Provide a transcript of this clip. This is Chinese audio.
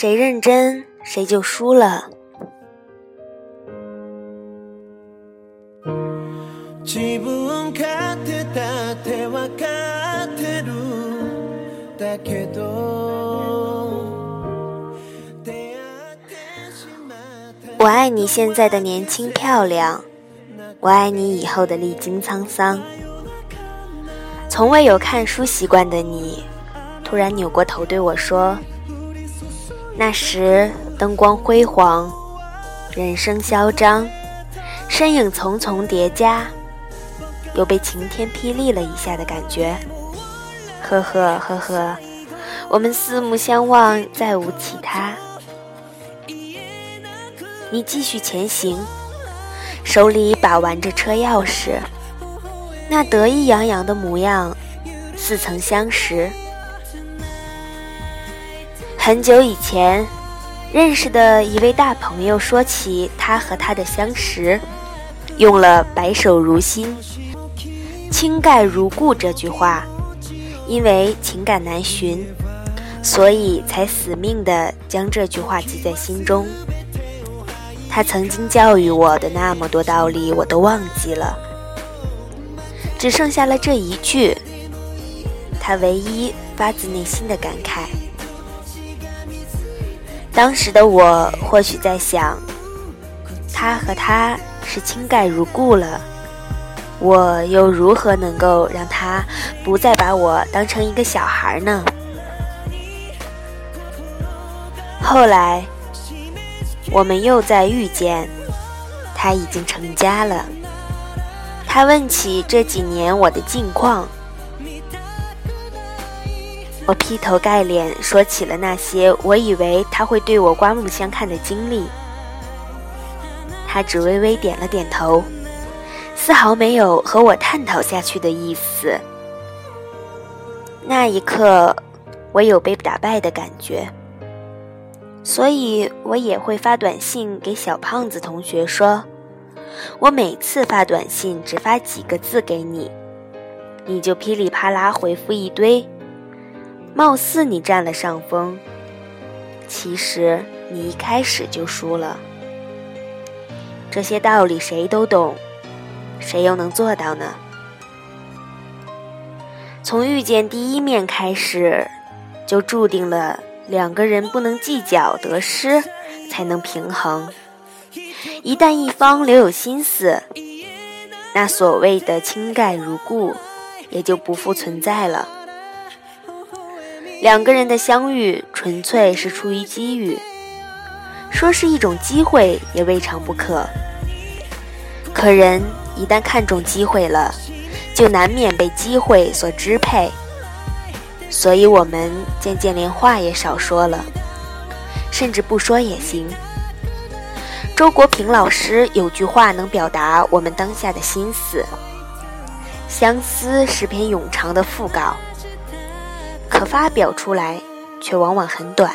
谁认真谁就输了。我爱你现在的年轻漂亮，我爱你以后的历经沧桑。从未有看书习惯的你，突然扭过头对我说：“那时灯光辉煌，人声嚣张，身影重重叠加，有被晴天霹雳了一下的感觉。”呵呵呵呵，我们四目相望，再无其他。你继续前行，手里把玩着车钥匙。那得意洋洋的模样，似曾相识。很久以前，认识的一位大朋友说起他和他的相识，用了“白首如新，倾盖如故”这句话，因为情感难寻，所以才死命的将这句话记在心中。他曾经教育我的那么多道理，我都忘记了。只剩下了这一句，他唯一发自内心的感慨。当时的我或许在想，他和他是倾盖如故了，我又如何能够让他不再把我当成一个小孩呢？后来，我们又再遇见，他已经成家了。他问起这几年我的近况，我劈头盖脸说起了那些我以为他会对我刮目相看的经历。他只微微点了点头，丝毫没有和我探讨下去的意思。那一刻，我有被打败的感觉，所以我也会发短信给小胖子同学说。我每次发短信只发几个字给你，你就噼里啪啦回复一堆，貌似你占了上风，其实你一开始就输了。这些道理谁都懂，谁又能做到呢？从遇见第一面开始，就注定了两个人不能计较得失，才能平衡。一旦一方留有心思，那所谓的倾盖如故也就不复存在了。两个人的相遇纯粹是出于机遇，说是一种机会也未尝不可。可人一旦看中机会了，就难免被机会所支配，所以我们渐渐连话也少说了，甚至不说也行。周国平老师有句话能表达我们当下的心思：相思是篇永长的讣告，可发表出来却往往很短。